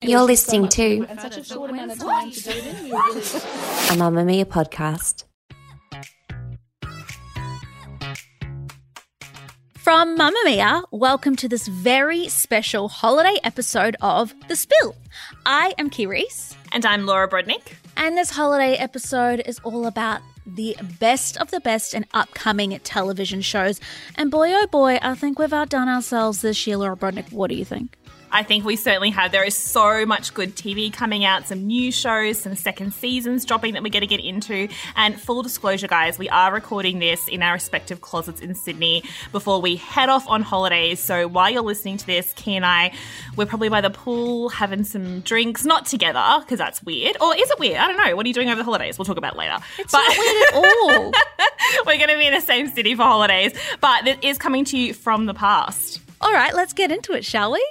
You're listening to a Mamamia podcast. From Mamamia, welcome to this very special holiday episode of The Spill. I am Kee Reece. And I'm Laura Brodnik. And this holiday episode is all about the best of the best and upcoming television shows. And boy, oh boy, I think we've outdone ourselves this year, Laura Brodnik. What do you think? I think we certainly have. There is so much good TV coming out, some new shows, some second seasons dropping that we're going to get into. And full disclosure, guys, we are recording this in our respective closets in Sydney before we head off on holidays. So while you're listening to this, Kee and I, we're probably by the pool having some drinks, not together because that's weird. Or is it weird? I don't know. What are you doing over the holidays? We'll talk about it later. It's but not weird at all. we're going to be in the same city for holidays, but it is coming to you from the past. All right, let's get into it, shall we?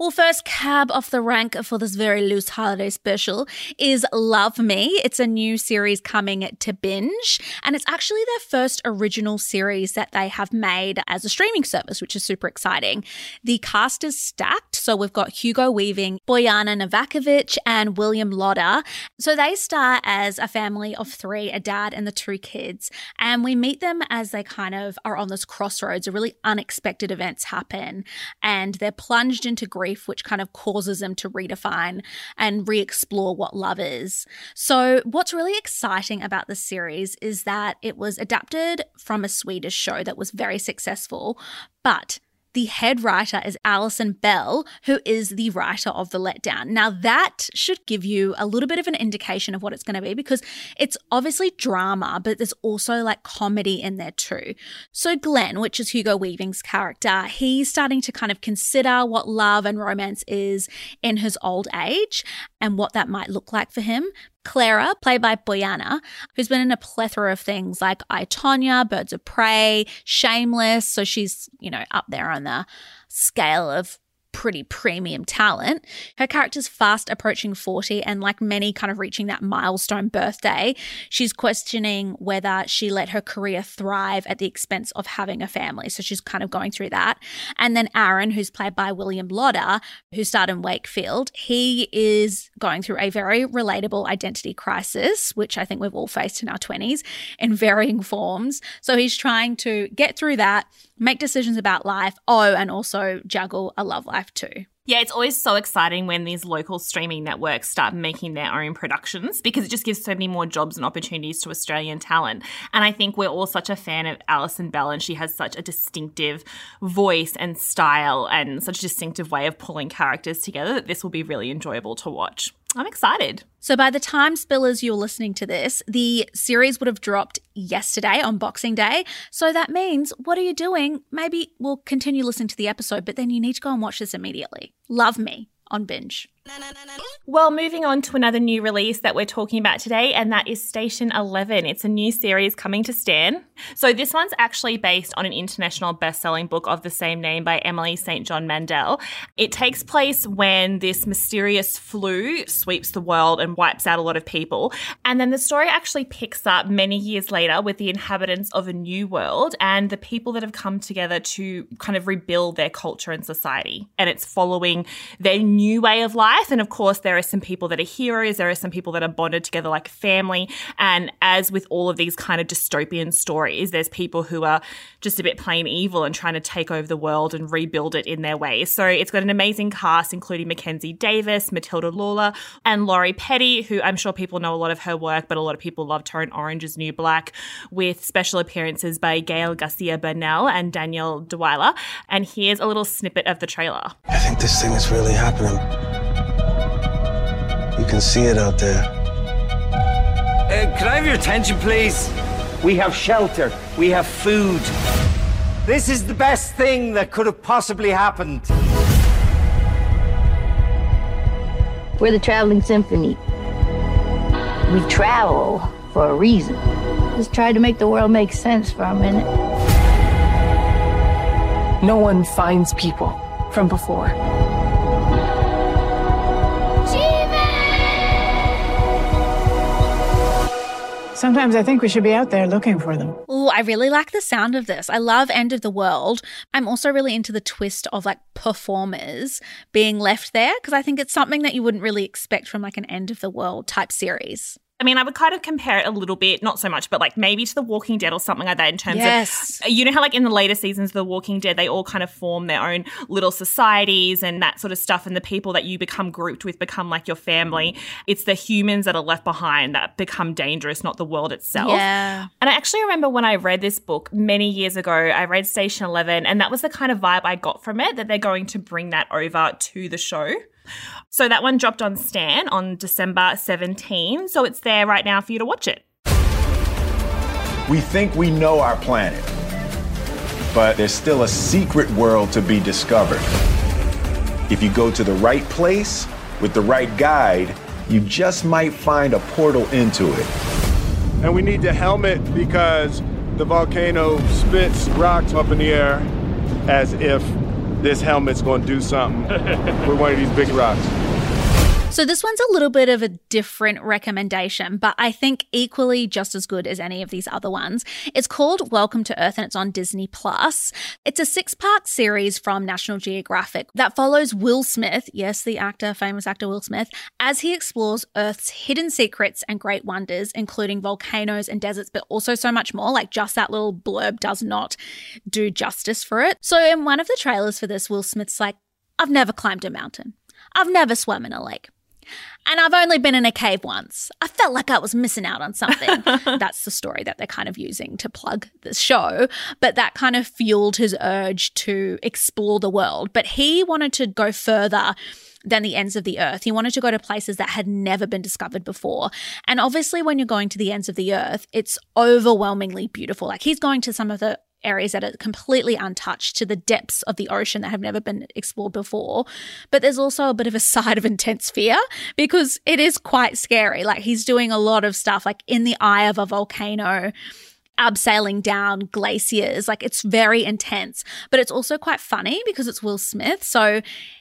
Well, first cab off the rank for this very loose holiday special is Love Me. It's a new series coming to binge, and it's actually their first original series that they have made as a streaming service, which is super exciting. The cast is stacked, so we've got Hugo Weaving, Bojana Novakovic, and William Lodder. So they star as a family of three, a dad and the two kids, and we meet them as they kind of are on this crossroads. A really unexpected events happen, and they're plunged into grief grief, which kind of causes them to redefine and re explore what love is. So, what's really exciting about this series is that it was adapted from a Swedish show that was very successful, but the head writer is Alison Bell, who is the writer of The Letdown. Now, that should give you a little bit of an indication of what it's going to be because it's obviously drama, but there's also like comedy in there too. So, Glenn, which is Hugo Weaving's character, he's starting to kind of consider what love and romance is in his old age and what that might look like for him. Clara, played by Bojana, who's been in a plethora of things like I, Tonya, Birds of Prey, Shameless. So she's, you know, up there on the scale of pretty premium talent. Her character's fast approaching 40 and like many kind of reaching that milestone birthday, she's questioning whether she let her career thrive at the expense of having a family. So she's kind of going through that. And then Aaron, who's played by William Lodder, who starred in Wakefield, he is going through a very relatable identity crisis, which I think we've all faced in our 20s in varying forms. So he's trying to get through that make decisions about life. Oh, and also juggle a love life too. Yeah, it's always so exciting when these local streaming networks start making their own productions because it just gives so many more jobs and opportunities to Australian talent. And I think we're all such a fan of Alison Bell, and she has such a distinctive voice and style and such a distinctive way of pulling characters together that this will be really enjoyable to watch. I'm excited. So, by the time spillers you're listening to this, the series would have dropped yesterday on Boxing Day. So, that means what are you doing? Maybe we'll continue listening to the episode, but then you need to go and watch this immediately. Love me on binge. Well, moving on to another new release that we're talking about today, and that is Station 11. It's a new series coming to Stan. So, this one's actually based on an international best selling book of the same name by Emily St. John Mandel. It takes place when this mysterious flu sweeps the world and wipes out a lot of people. And then the story actually picks up many years later with the inhabitants of a new world and the people that have come together to kind of rebuild their culture and society. And it's following their new way of life And of course, there are some people that are heroes, there are some people that are bonded together like family. And as with all of these kind of dystopian stories, there's people who are just a bit plain evil and trying to take over the world and rebuild it in their ways. So it's got an amazing cast, including Mackenzie Davis, Matilda Lawler, and Lori Petty, who I'm sure people know a lot of her work, but a lot of people loved her in Orange is New Black, with special appearances by Gael Garcia Bernal and Danielle Deadwyler. And here's a little snippet of the trailer. I think this thing is really happening. You can see it out there. Uh, can I have your attention, please? We have shelter. We have food. This is the best thing that could have possibly happened. We're the Traveling Symphony. We travel for a reason. Just try to make the world make sense for a minute. No one finds people from before. Sometimes I think we should be out there looking for them. Oh, I really like the sound of this. I love End of the World. I'm also really into the twist of like performers being left there because I think it's something that you wouldn't really expect from like an End of the World type series. I mean, I would kind of compare it a little bit, not so much, but like maybe to The Walking Dead or something like that in terms Yes. of, you know, how like in the later seasons of The Walking Dead, they all kind of form their own little societies and that sort of stuff. And the people that you become grouped with become like your family. It's the humans that are left behind that become dangerous, not the world itself. Yeah. And I actually remember when I read this book many years ago, I read Station 11, and that was the kind of vibe I got from it that they're going to bring that over to the show. So that one dropped on Stan on December 17. So it's there right now for you to watch it. We think we know our planet, but there's still a secret world to be discovered. If you go to the right place with the right guide, you just might find a portal into it. And we need the helmet because the volcano spits rocks up in the air as if this helmet's to do something with one of these big rocks. So this one's a little bit of a different recommendation, but I think equally just as good as any of these other ones. It's called Welcome to Earth and it's on Disney Plus. It's a six-part series from National Geographic that follows Will Smith, yes, the actor, famous actor Will Smith, as he explores Earth's hidden secrets and great wonders, including volcanoes and deserts, but also so much more. Like just that little blurb does not do justice for it. So in one of the trailers for this, Will Smith's like, I've never climbed a mountain. I've never swum in a lake. And I've only been in a cave once. I felt like I was missing out on something. That's the story that they're kind of using to plug the show. But that kind of fueled his urge to explore the world. But he wanted to go further than the ends of the earth. He wanted to go to places that had never been discovered before. And obviously, when you're going to the ends of the earth, it's overwhelmingly beautiful. Like he's going to some of the areas that are completely untouched to the depths of the ocean that have never been explored before. But there's also a bit of a side of intense fear because it is quite scary. Like he's doing a lot of stuff like in the eye of a volcano abseiling down glaciers. Like it's very intense, but it's also quite funny because it's Will Smith. So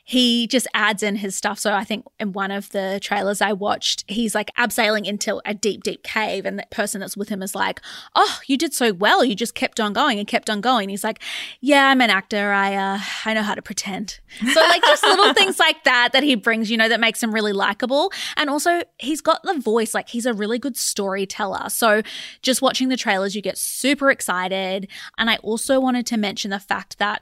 he just adds in his stuff. So I think in one of the trailers I watched, he's like abseiling into a deep, deep cave, and the person that's with him is like, "Oh, you did so well. You just kept on going and kept on going." He's like, "Yeah, I'm an actor. I uh, I know how to pretend." So like just little things like that that he brings, you know, that makes him really likable, and also he's got the voice. Like he's a really good storyteller. So just watching the trailers, you get super excited. And I also wanted to mention the fact that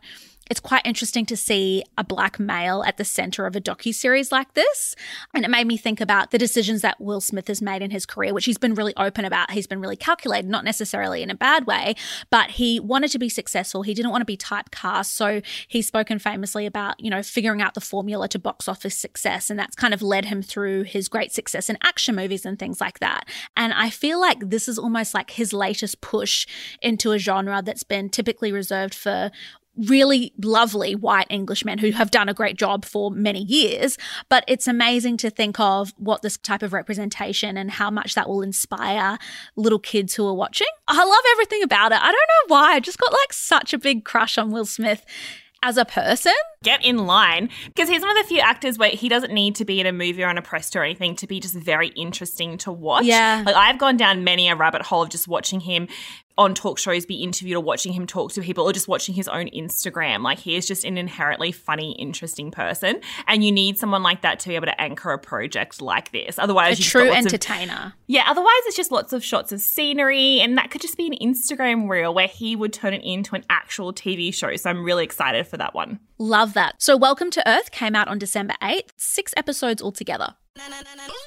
it's quite interesting to see a black male at the center of a docu-series like this. And it made me think about the decisions that will smith has made in his career which he's been really open about. He's been really calculated not necessarily in a bad way but he wanted to be successful. He didn't want to be typecast. So he's spoken famously about you know figuring out the formula to box office success. And that's kind of led him through his great success in action movies and things like that. And i feel like this is almost like his latest push into a genre that's been typically reserved for really lovely white Englishmen who have done a great job for many years. But it's amazing to think of what this type of representation and how much that will inspire little kids who are watching. I love everything about it. I don't know why. I just got like such a big crush on Will Smith as a person. Get in line because he's one of the few actors where he doesn't need to be in a movie or on a press or anything to be just very interesting to watch. Yeah. Like I've gone down many a rabbit hole of just watching him on talk shows be interviewed or watching him talk to people or just watching his own Instagram. Like he is just an inherently funny, interesting person. And you need someone like that to be able to anchor a project like this. Otherwise, A true lots of- entertainer. yeah, otherwise it's just lots of shots of scenery, and that could just be an Instagram reel where he would turn it into an actual TV show. So I'm really excited for that one. Love that. So, Welcome to Earth came out on December 8th, six episodes altogether.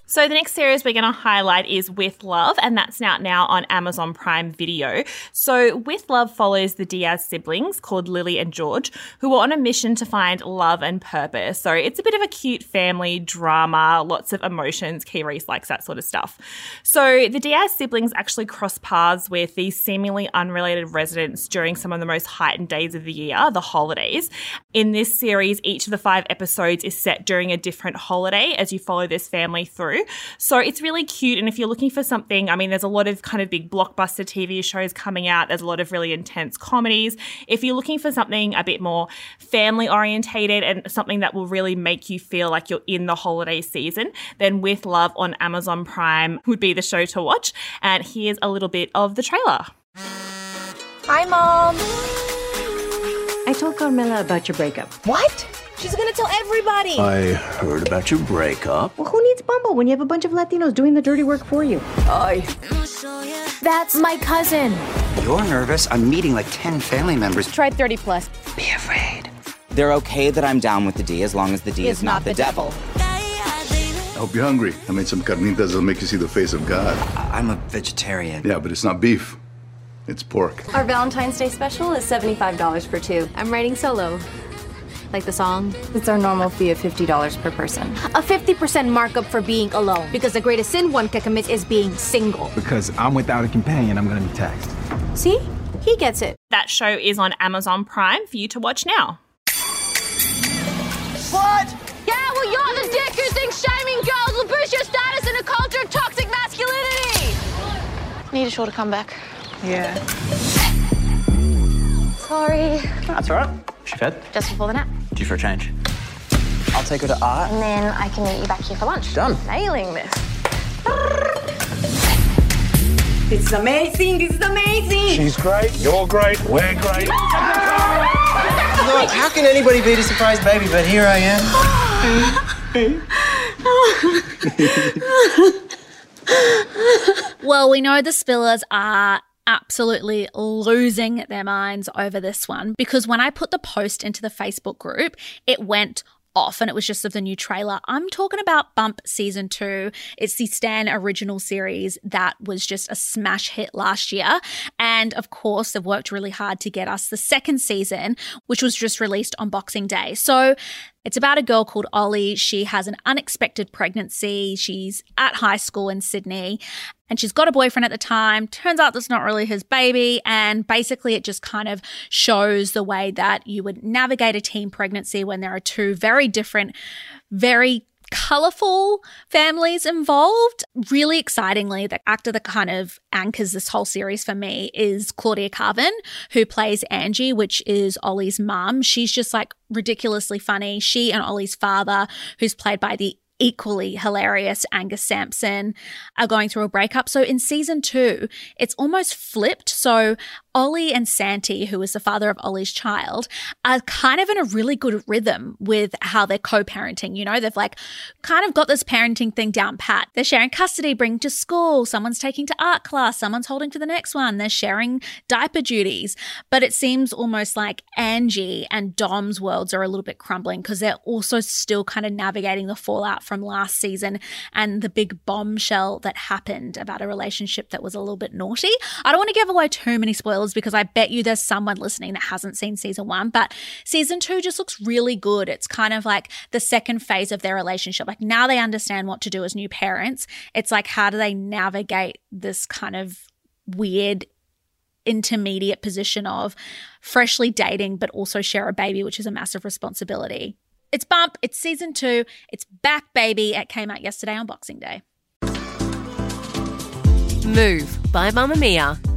So the next series we're going to highlight is With Love, and that's out now on Amazon Prime Video. So With Love follows the Diaz siblings called Lily and George, who are on a mission to find love and purpose. So it's a bit of a cute family drama, lots of emotions. Kee Reece likes that sort of stuff. So the Diaz siblings actually cross paths with these seemingly unrelated residents during some of the most heightened days of the year, the holidays. In this series, each of the five episodes is set during a different holiday as you follow this family through. So it's really cute. And if you're looking for something, I mean, there's a lot of kind of big blockbuster TV shows coming out, there's a lot of really intense comedies. If you're looking for something a bit more family orientated and something that will really make you feel like you're in the holiday season, then With Love on Amazon Prime would be the show to watch. And here's a little bit of the trailer. Hi, Mom. I told Carmela about your breakup. What? She's gonna tell everybody. I heard about your breakup. Well, who needs Bumble when you have a bunch of Latinos doing the dirty work for you? I. That's my cousin. You're nervous. I'm meeting like 10 family members. Tried 30 plus. Be afraid. They're okay that I'm down with the D as long as the D is, not, the, devil. I hope you're hungry. I made some carnitas that'll make you see the face of God. I- I'm a vegetarian. Yeah, but it's not beef. It's pork. Our Valentine's Day special is $75 for two. I'm writing solo. Like the song? It's our normal fee of $50 per person. A 50% markup for being alone. Because the greatest sin one can commit is being single. Because I'm without a companion, I'm gonna be taxed. See? He gets it. That show is on Amazon Prime for you to watch now. What? Yeah, well, you're the dick who thinks shaming girls will boost your status in a culture of toxic masculinity. Need a shorter comeback. Yeah. Sorry. That's all right. She fed? Just before the nap. Due for a change. I'll take her to art. And then I can meet you back here for lunch. Done. Nailing this. This is amazing. This is amazing. She's great. You're great. We're great. Look, how can anybody beat a surprise baby? But here I am. Well, we know the Spillers are absolutely losing their minds over this one because when I put the post into the Facebook group, it went off and it was just of the new trailer. I'm talking about Bump season two. It's the Stan original series that was just a smash hit last year. And of course, they've worked really hard to get us the second season, which was just released on Boxing Day. So it's about a girl called Ollie. She has an unexpected pregnancy. She's at high school in Sydney and she's got a boyfriend at the time. Turns out that's not really his baby. And basically, it just kind of shows the way that you would navigate a teen pregnancy when there are two very different, very colorful families involved. Really excitingly, the actor that kind of anchors this whole series for me is Claudia Karvan, who plays Angie, which is Ollie's mum. She's just like ridiculously funny. She and Ollie's father, who's played by the equally hilarious Angus Sampson are going through a breakup. So in season two, it's almost flipped. So Ollie and Santi, who is the father of Ollie's child, are kind of in a really good rhythm with how they're co-parenting. You know, they've like kind of got this parenting thing down pat. They're sharing custody, bringing to school, someone's taking to art class, someone's holding to the next one. They're sharing diaper duties. But it seems almost like Angie and Dom's worlds are a little bit crumbling because they're also still kind of navigating the fallout from last season and the big bombshell that happened about a relationship that was a little bit naughty. I don't want to give away too many spoilers because I bet you there's someone listening that hasn't seen season one, but season two just looks really good. It's kind of like the second phase of their relationship. Like now they understand what to do as new parents. It's like, how do they navigate this kind of weird intermediate position of freshly dating, but also share a baby, which is a massive responsibility. It's Bump, it's season two, it's back, baby. It came out yesterday on Boxing Day. Move by Mamamia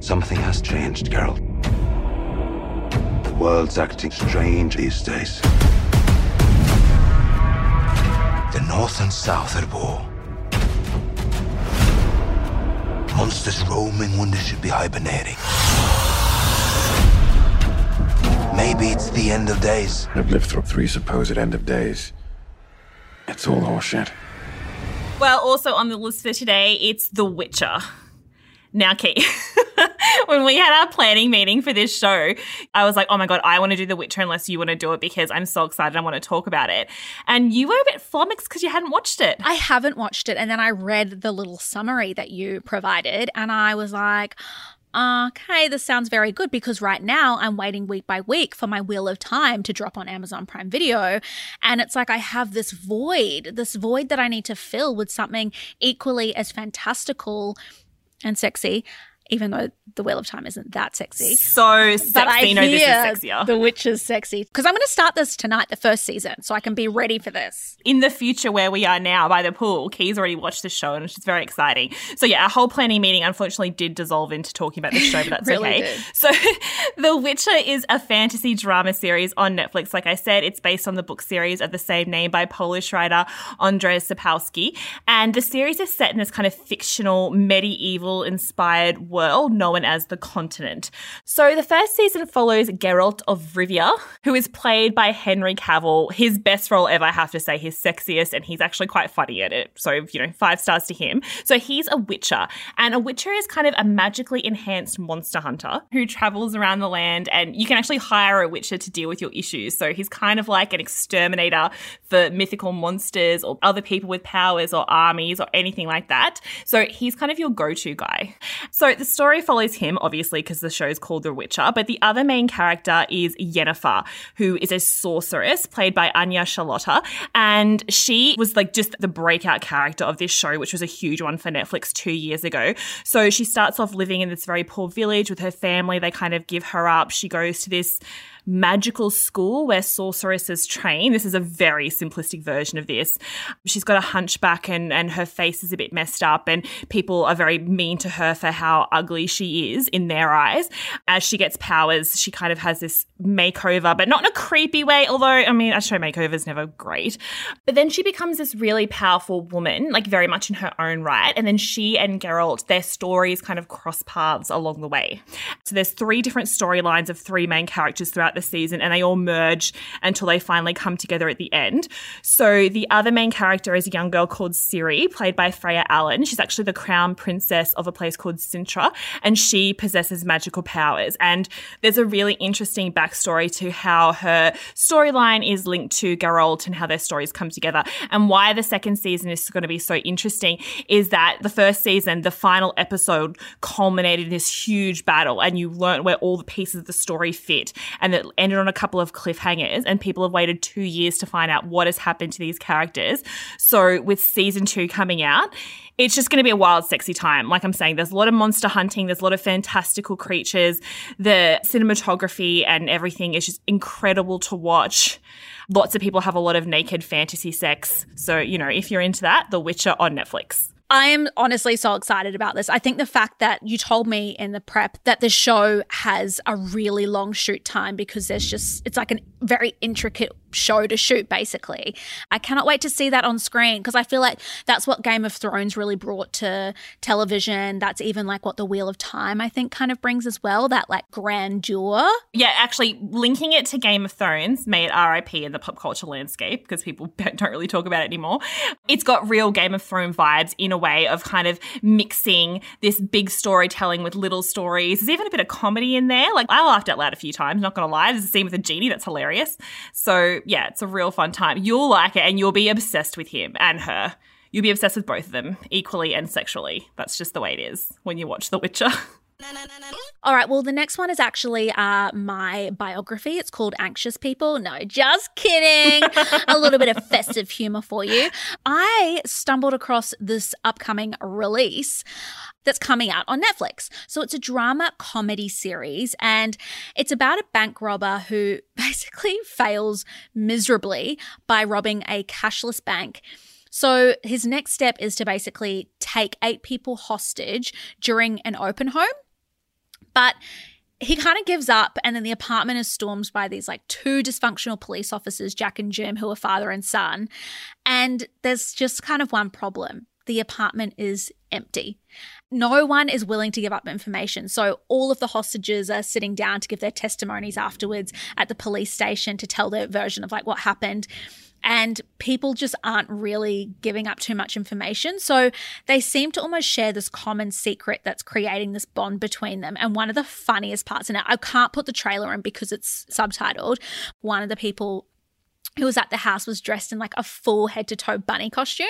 Something has changed, Carol. The world's acting strange these days. The North and South at war. Monsters roaming when they should be hibernating. Maybe it's the end of days. I've lived through three supposed end of days. It's all horseshit. Well, also on the list for today, it's The Witcher. Now, Kate, when we had our planning meeting for this show, I was like, oh my God, I want to do The Witcher unless you want to do it because I'm so excited. I want to talk about it. And you were a bit flummoxed because you hadn't watched it. I haven't watched it. And then I read the little summary that you provided, and I was like, okay, this sounds very good because right now I'm waiting week by week for my Wheel of Time to drop on Amazon Prime Video. And it's like I have this void, this void that I need to fill with something equally as fantastical and sexy, even though the Wheel of Time isn't that sexy. So sexy. But I no, this is hear sexier. The Witch is sexy. Because I'm going to start this tonight, the first season, so I can be ready for this. in the future where we are now by the pool, Key's already watched the show and it's very exciting. So yeah, our whole planning meeting unfortunately did dissolve into talking about the show, but that's Really okay. did. So The Witcher is a fantasy drama series on Netflix. Like I said, it's based on the book series of the same name by Polish writer Andrzej Sapkowski. And the series is set in this kind of fictional, medieval inspired world known as the continent. So the first season follows Geralt of Rivia, who is played by Henry Cavill. His best role ever, I have to say, his sexiest, and he's actually quite funny at it. So, you know, five stars to him. So he's a witcher, and a witcher is kind of a magically enhanced monster hunter who travels around the land, and you can actually hire a witcher to deal with your issues. So he's kind of like an exterminator for mythical monsters or other people with powers or armies or anything like that. So he's kind of your go to guy. So the story follows him, obviously, because the show's called The Witcher, but the other main character is Yennefer, who is a sorceress played by Anya Chalotra. And she was like just the breakout character of this show, which was a huge one for Netflix two years ago. So she starts off living in this very poor village with her family. They kind of give her up. She goes to this magical school where sorceresses train. This is a very simplistic version of this. She's got a hunchback and, and her face is a bit messed up, and people are very mean to her for how ugly she is in their eyes. As she gets powers, she kind of has this makeover, but not in a creepy way, although, I mean, a show makeover is never great. But then she becomes this really powerful woman, like very much in her own right. And then she and Geralt, their stories kind of cross paths along the way. So there's three different storylines of three main characters throughout the season, and they all merge until they finally come together at the end. So the other main character is a young girl called Ciri, played by Freya Allan. She's actually the crown princess of a place called Cintra, and she possesses magical powers. And there's a really interesting backstory to how her storyline is linked to Geralt and how their stories come together. And why the second season is going to be so interesting is that the first season, the final episode culminated in this huge battle, and you learnt where all the pieces of the story fit. And it ended on a couple of cliffhangers, and people have waited two years to find out what has happened to these characters. So, with season two coming out, it's just going to be a wild, sexy time. Like I'm saying, there's a lot of monster hunting, there's a lot of fantastical creatures. The cinematography and everything is just incredible to watch. Lots of people have a lot of naked fantasy sex. So, you know, if you're into that, The Witcher on Netflix. I am honestly so excited about this. I think the fact that you told me in the prep that the show has a really long shoot time because there's just, it's like a very intricate show to shoot, basically. I cannot wait to see that on screen because I feel like that's what Game of Thrones really brought to television. That's even like what The Wheel of Time, I think, kind of brings as well that like grandeur. Yeah, actually, linking it to Game of Thrones, may it RIP in the pop culture landscape because people don't really talk about it anymore. It's got real Game of Thrones vibes in a way of kind of mixing this big storytelling with little stories. There's even a bit of comedy in there. Like, I laughed out loud a few times, not gonna lie. There's a scene with a genie that's hilarious. So, yeah, it's a real fun time. You'll like it and you'll be obsessed with him and her. You'll be obsessed with both of them equally and sexually. That's just the way it is when you watch The Witcher. All right, well, the next one is actually uh, my biography. It's called Anxious People. No, just kidding. a little bit of festive humor for you. I stumbled across this upcoming release that's coming out on Netflix. So it's a drama comedy series, and it's about a bank robber who basically fails miserably by robbing a cashless bank. So his next step is to basically take eight people hostage during an open home. But he kind of gives up and then the apartment is stormed by these like two dysfunctional police officers jack and jim who are father and son and there's just kind of one problem the apartment is empty no one is willing to give up information. So all of the hostages are sitting down to give their testimonies afterwards at the police station to tell their version of like what happened. And people just aren't really giving up too much information. So they seem to almost share this common secret that's creating this bond between them. And one of the funniest parts, and I can't put the trailer in because it's subtitled, one of the people who was at the house was dressed in like a full head to toe bunny costume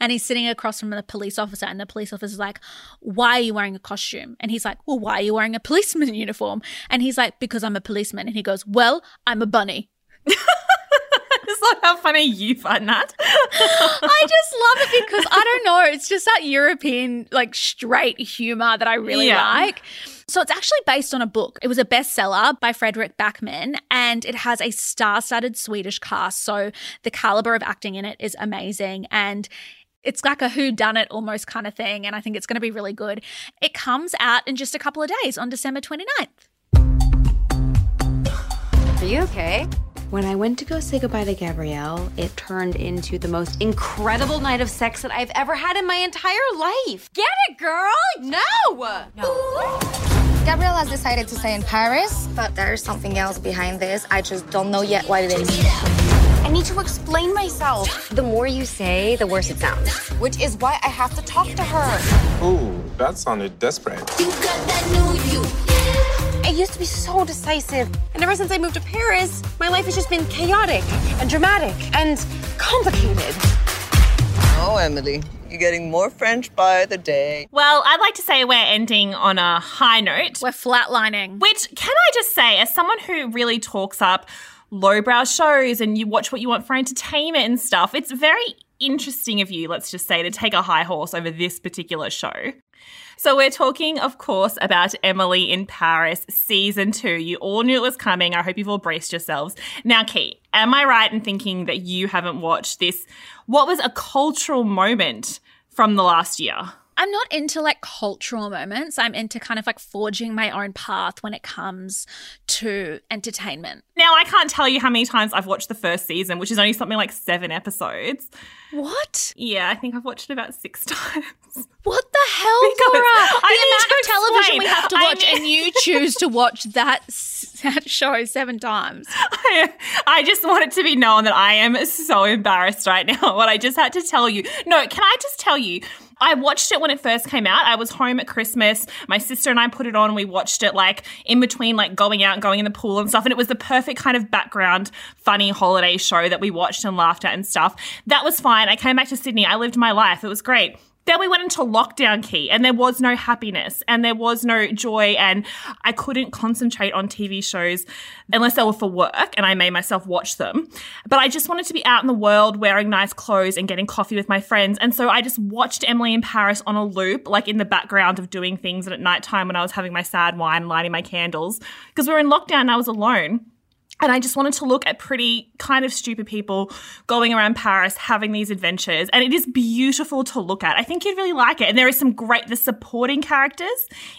and he's sitting across from the police officer and the police officer's like why are you wearing a costume and he's like well why are you wearing a policeman uniform and he's like because i'm a policeman and he goes well i'm a bunny It's not how funny you find that. I just love it because I don't know, it's just that European like straight humor that I really Yeah. like. So it's actually based on a book. It was a bestseller by Fredrik Backman and it has a star-studded Swedish cast. So the caliber of acting in it is amazing and it's like a who done it almost kind of thing and I think it's going to be really good. It comes out in just a couple of days on December 29th. Are you okay? When I went to go say goodbye to Gabrielle, it turned into the most incredible night of sex that I've ever had in my entire life. Get it, girl? No! No. Gabrielle has decided to stay in Paris, but there's something else behind this. I just don't know yet what it is. I need to explain myself. The more you say, the worse it sounds. Which is why I have to talk to her. Ooh, that sounded desperate. I used to be so decisive, and ever since I moved to Paris, my life has just been chaotic and dramatic and complicated. Oh, Emily, you're getting more French by the day. Well, I'd like to say we're ending on a high note. We're flatlining. Which, can I just say, as someone who really talks up lowbrow shows and you watch what you want for entertainment and stuff, it's very interesting of you, let's just say, to take a high horse over this particular show. So, we're talking, of course, about Emily in Paris season two. You all knew it was coming. I hope you've all braced yourselves. Now, Kate, am I right in thinking that you haven't watched this? What was a cultural moment from the last year? I'm not into like cultural moments. I'm into kind of like forging my own path when it comes to entertainment. Now, I can't tell you how many times I've watched the first season, which is only something like seven episodes. What? Yeah, I think I've watched it about six times. What the hell, Because Laura? The I need amount of television we have to I watch, mean- and you choose to watch that, that show seven times. I, I just want it to be known that I am so embarrassed right now. What I just had to tell you. No, can I just tell you? I watched it when it first came out. I was home at Christmas. My sister and I put it on. We watched it like in between, like going out and going in the pool and stuff. And it was the perfect kind of background, funny holiday show that we watched and laughed at and stuff. That was fine. I came back to Sydney. I lived my life. It was great. Then we went into lockdown Kee and there was no happiness and there was no joy and I couldn't concentrate on TV shows unless they were for work and I made myself watch them. But I just wanted to be out in the world wearing nice clothes and getting coffee with my friends. And so I just watched Emily in Paris on a loop, like in the background of doing things and at night time when I was having my sad wine, lighting my candles because we were in lockdown and I was alone. And I just wanted to look at pretty kind of stupid people going around Paris having these adventures. And it is beautiful to look at. I think you'd really like it. And there is some great, the supporting characters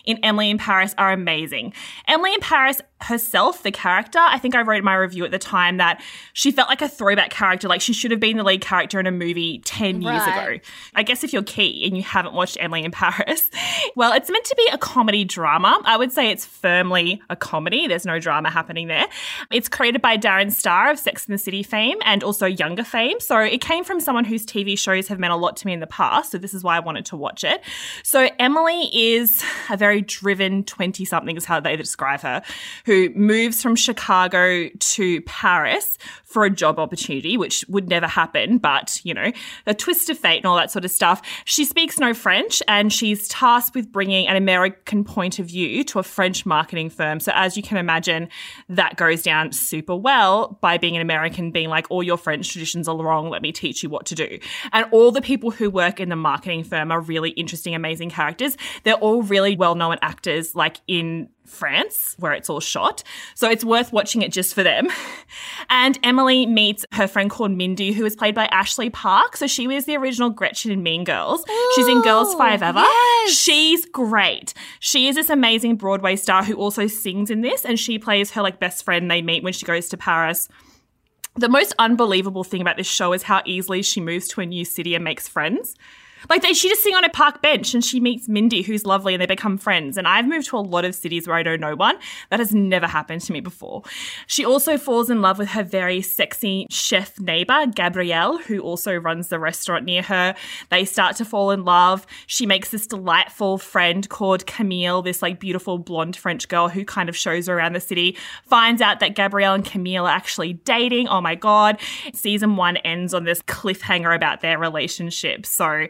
in Emily in Paris are amazing. Emily in Paris herself, the character, I think I wrote in my review at the time that she felt like a throwback character. Like she should have been the lead character in a movie 10 years Right. ago. I guess if you're Kee and you haven't watched Emily in Paris, well, it's meant to be a comedy drama. I would say it's firmly a comedy. There's no drama happening there. It's created by Darren Star of Sex and the City fame and also Younger fame. So it came from someone whose TV shows have meant a lot to me in the past. So this is why I wanted to watch it. So Emily is a very driven 20 something, is how they describe her, who moves from Chicago to Paris for a job opportunity, which would never happen, but you know, a twist of fate and all that sort of stuff. She speaks no French and she's tasked with bringing an American point of view to a French marketing firm. So, as you can imagine, that goes down super well by being an American, being like, all your French traditions are wrong. Let me teach you what to do. And all the people who work in the marketing firm are really interesting, amazing characters. They're all really well known actors, like in France, where it's all shot. So it's worth watching it just for them. And Emily meets her friend called Mindy, who is played by Ashley Park. So she was the original Gretchen in Mean Girls. She's in Girls5eva. yes. She's great. She is this amazing Broadway star who also sings in this, and she plays her like best friend they meet when she goes to Paris. The most unbelievable thing about this show is how easily she moves to a new city and makes friends. Like they, she just sitting on a park bench and she meets Mindy, who's lovely, and they become friends. And I've moved to a lot of cities where I don't know no one. That has never happened to me before. She also falls in love with her very sexy chef neighbor, Gabrielle, who also runs the restaurant near her. They start to fall in love. She makes this delightful friend called Camille, this like beautiful blonde French girl who kind of shows her around the city. Finds out that Gabrielle and Camille are actually dating. Oh my God. Season one ends on this cliffhanger about their relationship. So,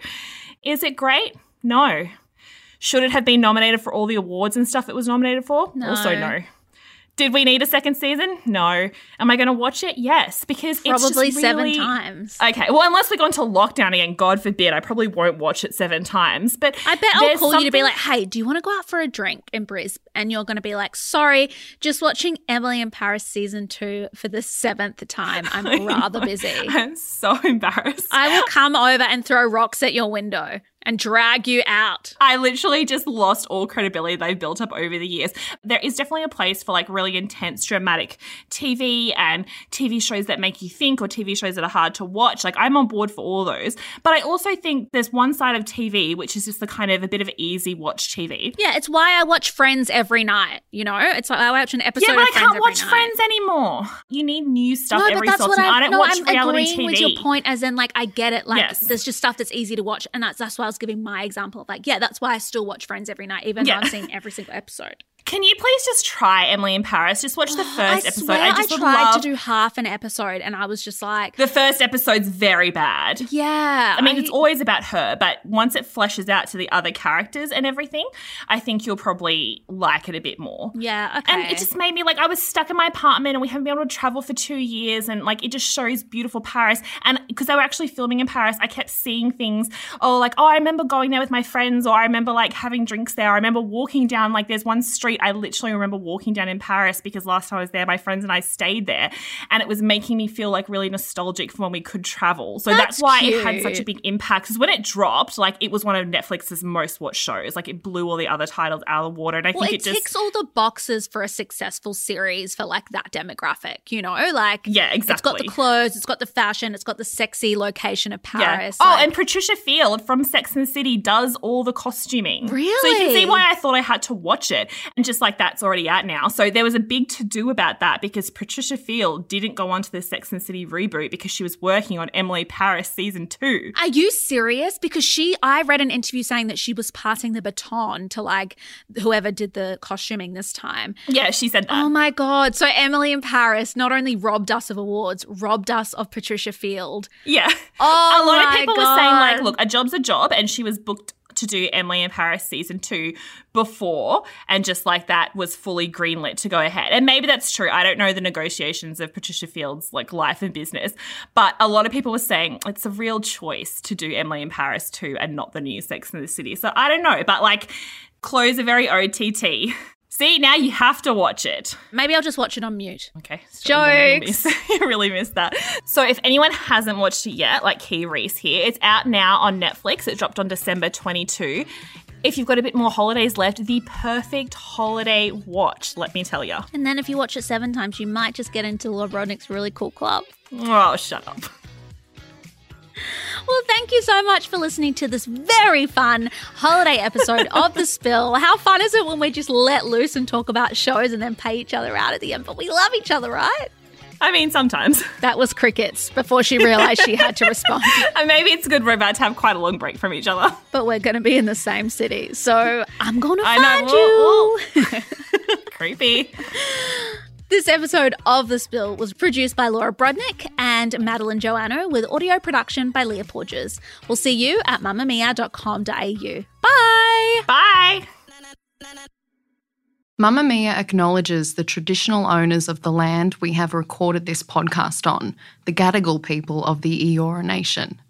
is it great? No. Should it have been nominated for all the awards and stuff it was nominated for? No. Also, no. Did we need a second season? No. Am I going to watch it? Yes, because Probably seven times. Okay, well, unless we go into lockdown again, God forbid, I probably won't watch it seven times. But I bet I'll call you to be like, hey, do you want to go out for a drink in Brisbane? And you're going to be like, sorry, just watching Emily in Paris season two for the seventh time. I'm rather busy. I'm so embarrassed. I will come over and throw rocks at your window and drag you out. I literally just lost all credibility they've built up over the years. There is definitely a place for like really intense, dramatic TV and TV shows that make you think or TV shows that are hard to watch. Like, I'm on board for all those. But I also think there's one side of TV, which is just the kind of a bit of easy watch TV. Yeah, it's why I watch Friends every night. You know, it's like I watch an episode. yeah, but I can't watch night. Friends anymore. You need new stuff no, every but that's so what often. I'm, I don't no, watch I'm reality agreeing TV. with your point, as in like I get it. Like Yes. there's just stuff that's easy to watch, and that's that's why I was giving my example of like yeah, that's why I still watch Friends every night, even Yeah. though I'm seeing every single episode. Can you please just try Emily in Paris? Just watch the first I episode. swear I just would tried love to do half an episode, and I was just like, the first episode's very bad. yeah. I mean, it's always about her, but once it fleshes out to the other characters and everything, I think you'll probably like it a bit more. yeah, okay. And it just made me like I was stuck in my apartment and we haven't been able to travel for two years and like it just shows beautiful Paris. And because they were actually filming in Paris, I kept seeing things. Oh, like oh, I remember going there with my friends, or I remember like having drinks there. I remember walking down like there's one street I literally remember walking down in Paris because last time I was there, my friends and I stayed there, and it was making me feel like really nostalgic for when we could travel. So that's, That's why it had such a big impact. Because when it dropped, like it was one of Netflix's most watched shows. Like it blew all the other titles out of the water, and I well, think it, it, just ticks all the boxes for a successful series for like that demographic, you know? Like, Yeah, exactly. It's got the clothes, it's got the fashion, it's got the sexy location of Paris. Yeah. Oh, like- and Patricia Field from Sex and the City does all the costuming. Really? So you can see why I thought I had to watch it. And just like that's already out now. So there was a big to do about that because Patricia Field didn't go on to the Sex and City reboot because she was working on Emily Paris season two. Are you serious? Because she, I read an interview saying that she was passing the baton to like whoever did the costuming this time. Yeah, she said that. Oh my God. So Emily in Paris not only robbed us of awards, robbed us of Patricia Field. Yeah. Oh a lot of people were saying, like, look, a job's a job, and she was booked to do Emily in Paris season two before, and just like that was fully greenlit to go ahead. And maybe that's true. I don't know the negotiations of Patricia Field's like life and business, but a lot of people were saying it's a real choice to do Emily in Paris two and not the new Sex in the City. So I don't know, but like, clothes are very OTT. See, now you have to watch it. Maybe I'll just watch it on mute. Okay. You'll Jokes. You really missed that. So if anyone hasn't watched it yet, like Kee Reece here, it's out now on Netflix. It dropped on December 22. If you've got a bit more holidays left, the perfect holiday watch, let me tell you. And then if you watch it seven times, you might just get into Laura Brodnik's really cool club. Oh, shut up. Well, thank you so much for listening to this very fun holiday episode of The Spill. How fun is it when we just let loose and talk about shows and then pay each other out at the end? But we love each other, right? I mean, sometimes. That was crickets before she realized she had to respond. And maybe it's good we're about to have quite a long break from each other. But we're going to be in the same city. So I'm going to I find know. you. Creepy. This episode of The Spill was produced by Laura Brodnik and Madeline Joannou with audio production by Leah Porges. We'll see you at mamamia.com.au. Bye. Bye. Mamamia acknowledges the traditional owners of the land we have recorded this podcast on, the Gadigal people of the Eora Nation.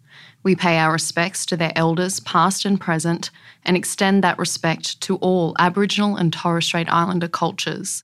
We pay our respects to their elders, past and present, and extend that respect to all Aboriginal and Torres Strait Islander cultures.